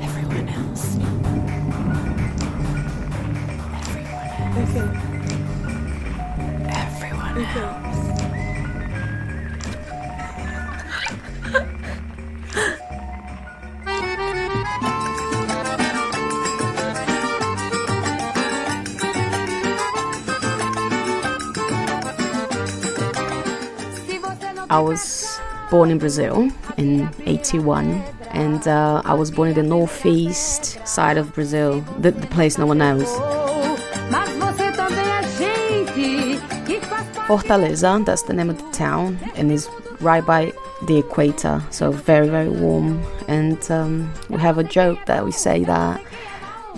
Everyone else. Everyone else. Everyone else. I was born in Brazil in 81 and uh, I was born in the northeast side of Brazil, the, the place no one knows. Mas você também é gente que faz parte. Fortaleza, that's the name of the town, and is right by the equator, so very, very warm. And um, we have a joke that we say that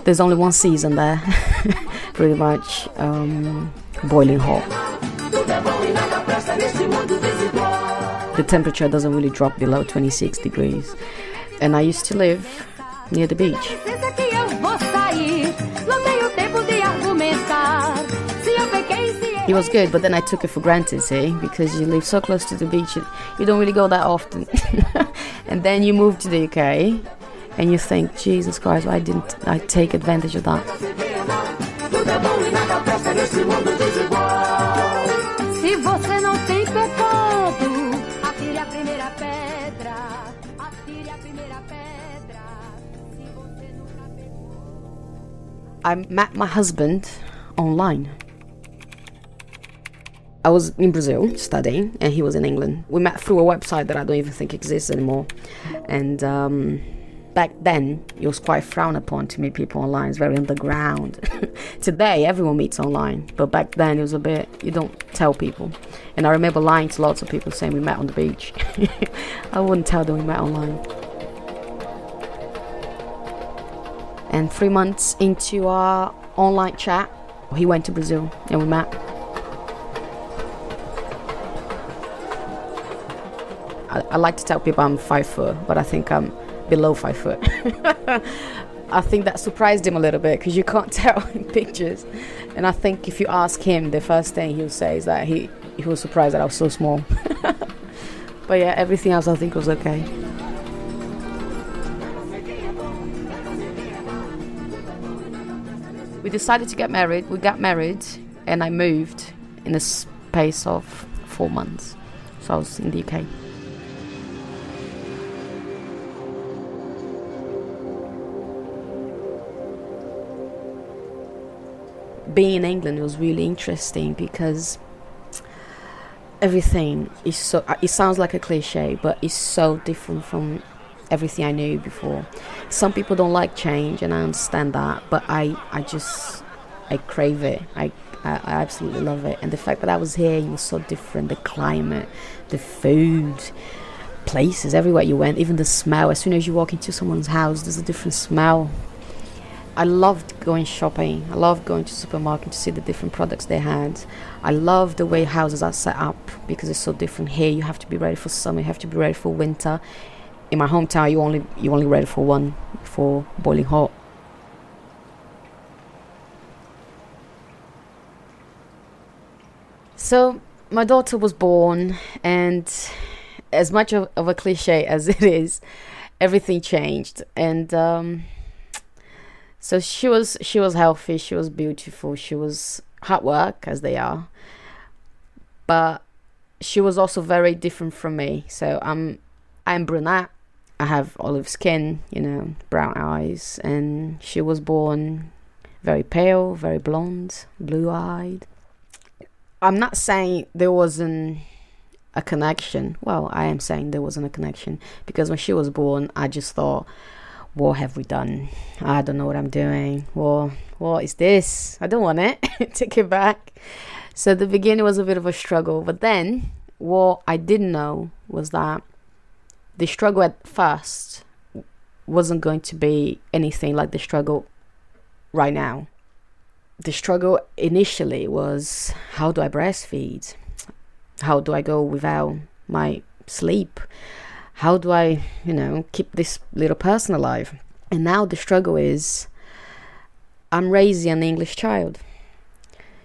there's only one season there, pretty much um, boiling hot. The temperature doesn't really drop below 26 degrees. And I used to live near the beach. It was good, but then I took it for granted, see, because you live so close to the beach, you don't really go that often. and then you move to the UK, and you think, Jesus Christ, why didn't I take advantage of that? I met my husband online. I was in Brazil studying, and he was in England. We met through a website that I don't even think exists anymore. And um, back then, it was quite frowned upon to meet people online. It's very underground. Today, everyone meets online, but back then, it was a bit you don't tell people. And I remember lying to lots of people saying we met on the beach. I wouldn't tell them we met online. And three months into our online chat, he went to Brazil and we met. I, I like to tell people I'm five foot, but I think I'm below five foot. I think that surprised him a little bit because you can't tell in pictures. And I think if you ask him, the first thing he'll say is that he, he was surprised that I was so small. but yeah, everything else I think was okay. We decided to get married. We got married, and I moved in a space of four months. So I was in the UK. Being in England was really interesting because everything is so. It sounds like a cliche, but it's so different from everything I knew before. Some people don't like change, and I understand that, but I, I just, I crave it. I, I, I absolutely love it. And the fact that I was here, it was so different. The climate, the food, places, everywhere you went, even the smell. As soon as you walk into someone's house, there's a different smell. I loved going shopping. I loved going to supermarket to see the different products they had. I love the way houses are set up because it's so different here. You have to be ready for summer. You have to be ready for winter in my hometown you only you only ready for one for boiling hot. So my daughter was born and as much of, of a cliche as it is everything changed. And um, so she was she was healthy she was beautiful she was hard work as they are. But she was also very different from me. So i'm i'm brunette I have olive skin, you know, brown eyes, and she was born very pale, very blonde, blue eyed. I'm not saying there wasn't a connection. Well, I am saying there wasn't a connection because when she was born, I just thought, what have we done? I don't know what I'm doing. Well, what is this? I don't want it. Take it back. So the beginning was a bit of a struggle, but then what I didn't know was that the struggle at first wasn't going to be anything like the struggle right now. The struggle initially was how do I breastfeed? How do I go without my sleep? How do I, you know, keep this little person alive? And now the struggle is I'm raising an English child.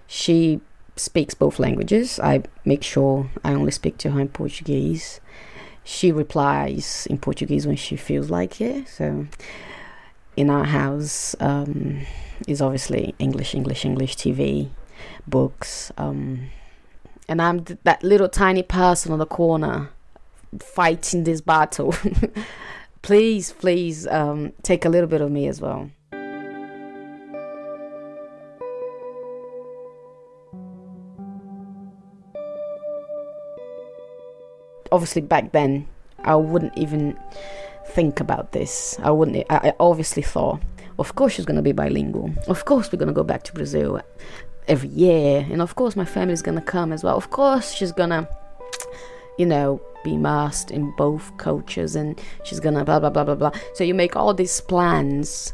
She speaks both languages. I make sure I only speak to her in Portuguese. She replies in Portuguese when she feels like it. So in our house um, is obviously English, English, English TV, books. Um, and I'm th- that little tiny person on the corner fighting this battle. please, please um, take a little bit of me as well. Obviously, back then, I wouldn't even think about this. I wouldn't. I, I obviously thought, of course, she's gonna be bilingual. Of course, we're gonna go back to Brazil every year, and of course, my family's gonna come as well. Of course, she's gonna, you know, be immersed in both cultures and she's gonna blah blah blah blah blah. So you make all these plans,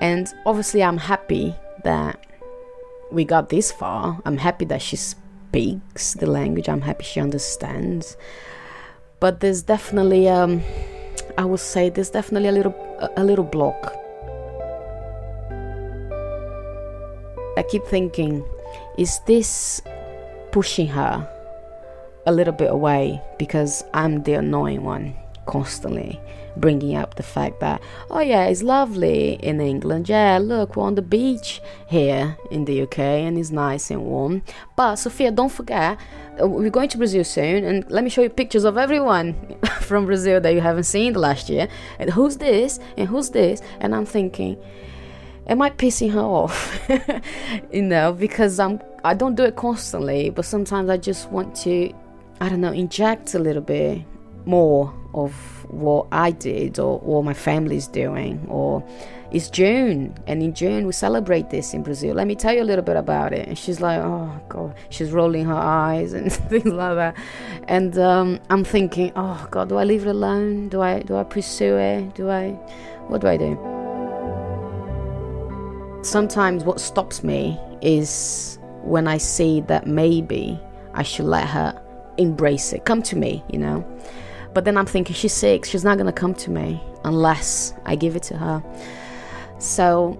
and obviously I'm happy that we got this far. I'm happy that she speaks the language. I'm happy she understands. But there's definitely um, I would say there's definitely a little a, a little block. I keep thinking, is this pushing her a little bit away because I'm the annoying one constantly bringing up the fact that oh yeah it's lovely in England. Yeah look we're on the beach here in the UK and it's nice and warm. But Sophia don't forget uh, we're going to Brazil soon and let me show you pictures of everyone from Brazil that you haven't seen the last year. And who's this and who's this? And I'm thinking am I pissing her off? You know because I'm I don't do it constantly but sometimes I just want to I don't know, inject a little bit more of what I did or what my family's doing. Or it's June, and in June we celebrate this in Brazil. Let me tell you a little bit about it. And she's like, oh God, she's rolling her eyes and things like that. And um, I'm thinking, oh God, do I leave it alone? Do I do I pursue it? Do I? What do I do? Sometimes what stops me is when I see that maybe I should let her embrace it. Come to me, you know. But then I'm thinking, she's six. She's not to come to me unless I give it to her. So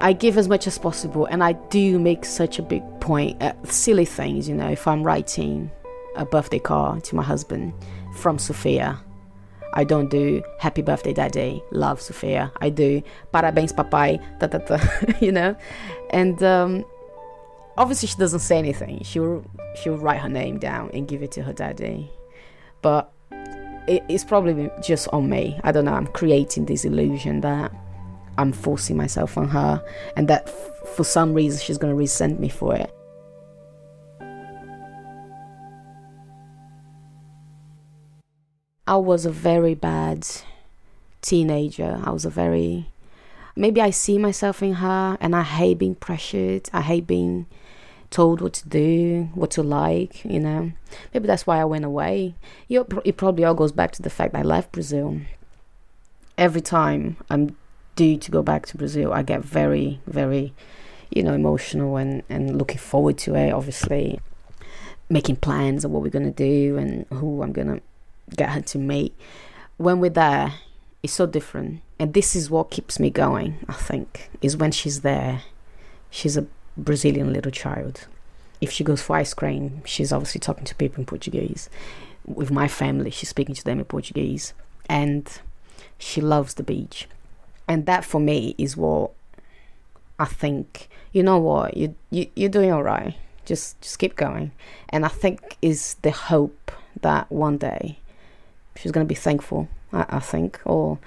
I give as much as possible. And I do make such a big point at silly things, you know. If I'm writing a birthday card to my husband from Sophia, I don't do happy birthday daddy, love Sophia. I do parabéns papai, ta ta ta, you know. And um, obviously she doesn't say anything. She'll she'll write her name down and give it to her daddy. But it, it's probably just on me. I don't know. I'm creating this illusion that I'm forcing myself on her, and that f- for some reason she's gonna resent me for it. I was a very bad teenager. I was a very maybe I see myself in her and I hate being pressured. I hate being told what to do, what to like, you know. Maybe that's why I went away. It probably all goes back to the fact I left Brazil. Every time I'm due to go back to Brazil, I get very, very, you know, emotional and, and looking forward to it, obviously. Making plans of what we're going to do and who I'm going to get her to meet. When we're there, it's so different. And this is what keeps me going, I think, is when she's there. She's a Brazilian little child. If she goes for ice cream, she's obviously talking to people in Portuguese. With my family, she's speaking to them in Portuguese. And she loves the beach. And that for me is what I think, you know what, you, you, you're doing all right. Just, just keep going. And I think is the hope that one day she's going to be thankful, I, I think, or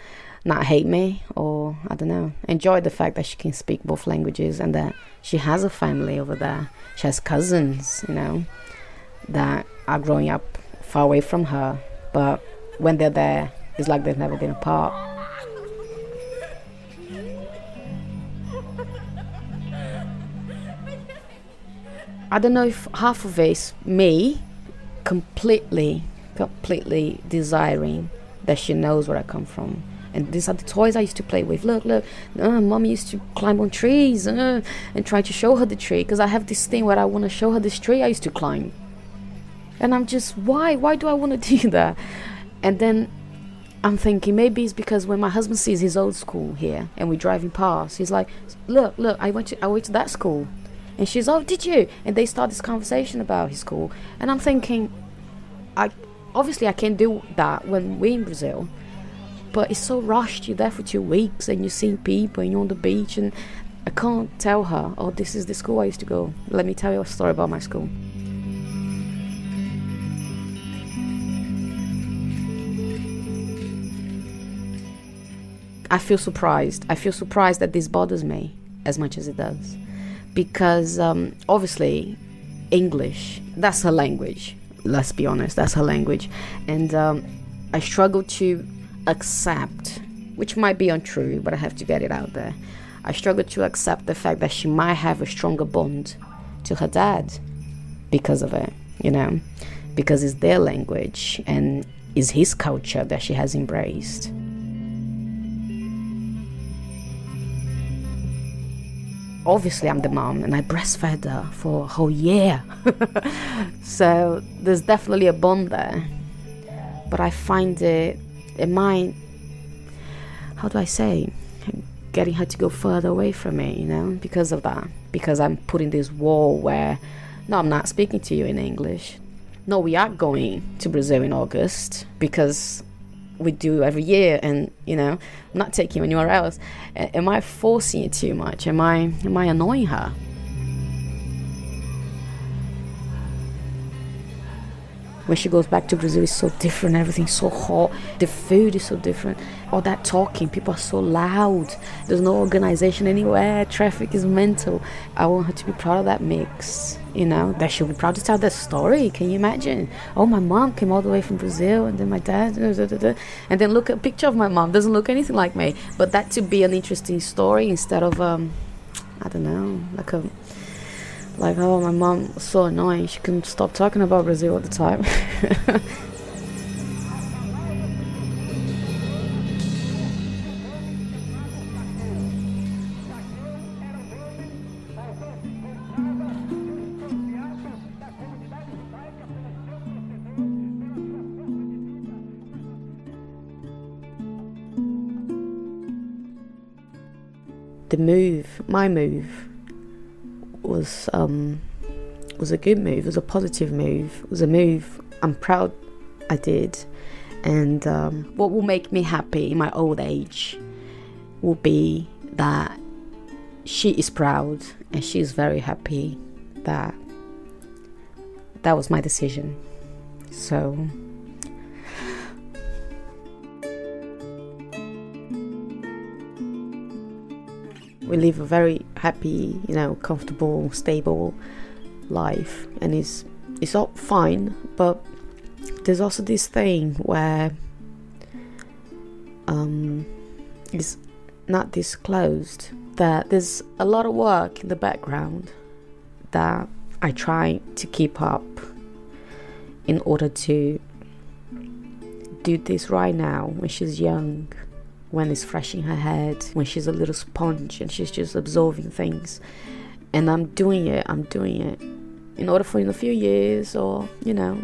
not hate me or I don't know, enjoy the fact that she can speak both languages and that she has a family over there. She has cousins, you know, that are growing up far away from her, but when they're there, it's like they've never been apart. I don't know if half of it is me completely, completely desiring that she knows where I come from and these are the toys I used to play with. Look, look, uh, used to climb on trees uh, and try to show her the tree because I have this thing where I want to show her this tree I used to climb. And I'm just, why? Why do I want to do that? And then I'm thinking maybe it's because when my husband sees his old school here and we're driving past, he's like, look, look, I went to, I went to that school. And she's, oh, did you? And they start this conversation about his school. And I'm thinking, I obviously I can't do that when we're in Brazil. But it's so rushed. You're there for two weeks and you're seeing people and you're on the beach. And I can't tell her, oh, this is the school I used to go. Let me tell you a story about my school. I feel surprised. I feel surprised that this bothers me as much as it does. Because um, obviously, English, that's her language. Let's be honest, that's her language. And um, I struggle to accept, which might be untrue, but I have to get it out there. I struggle to accept the fact that she might have a stronger bond to her dad because of it, you know, because it's their language and is his culture that she has embraced. obviously I'm the mom and I breastfed her for a whole year. so there's definitely a bond there. But I find it, it might, how do I say, getting her to go further away from me, you know, because of that. Because I'm putting this wall where, no, I'm not speaking to you in English. No, we are going to Brazil in August because we do every year and you know I'm not taking you anywhere else. Am i forcing it too much? Am i am i annoying her when she goes back to brazil it's so different everything's so hot the food is so different all that talking people are so loud there's no organization anywhere traffic is mental i want her to be proud of that mix you know, that she'll be proud to tell that story. Can you imagine? Oh, my mom came all the way from Brazil, and then my dad, da, da, da, and then look at a picture of my mom. Doesn't look anything like me, but that to be an interesting story instead of, um, I don't know, like a, like oh, my mom was so annoying. She couldn't stop talking about Brazil at the time. the move, my move, was um, was a good move. It was a positive move. It was a move I'm proud I did, and um, what will make me happy in my old age will be that she is proud and she is very happy that that was my decision. So we live a very happy, you know, comfortable, stable life, and it's it's all fine. But there's also this thing where um, it's not disclosed that there's a lot of work in the background that I try to keep up in order to do this right now when she's young when it's fresh in her head, when she's a little sponge and she's just absorbing things. And I'm doing it, I'm doing it in order for in a few years or, you know,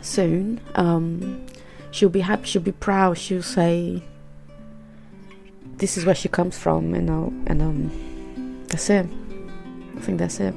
soon, um, she'll be happy, she'll be proud, she'll say, this is where she comes from, you know, and um, that's it. I think that's it.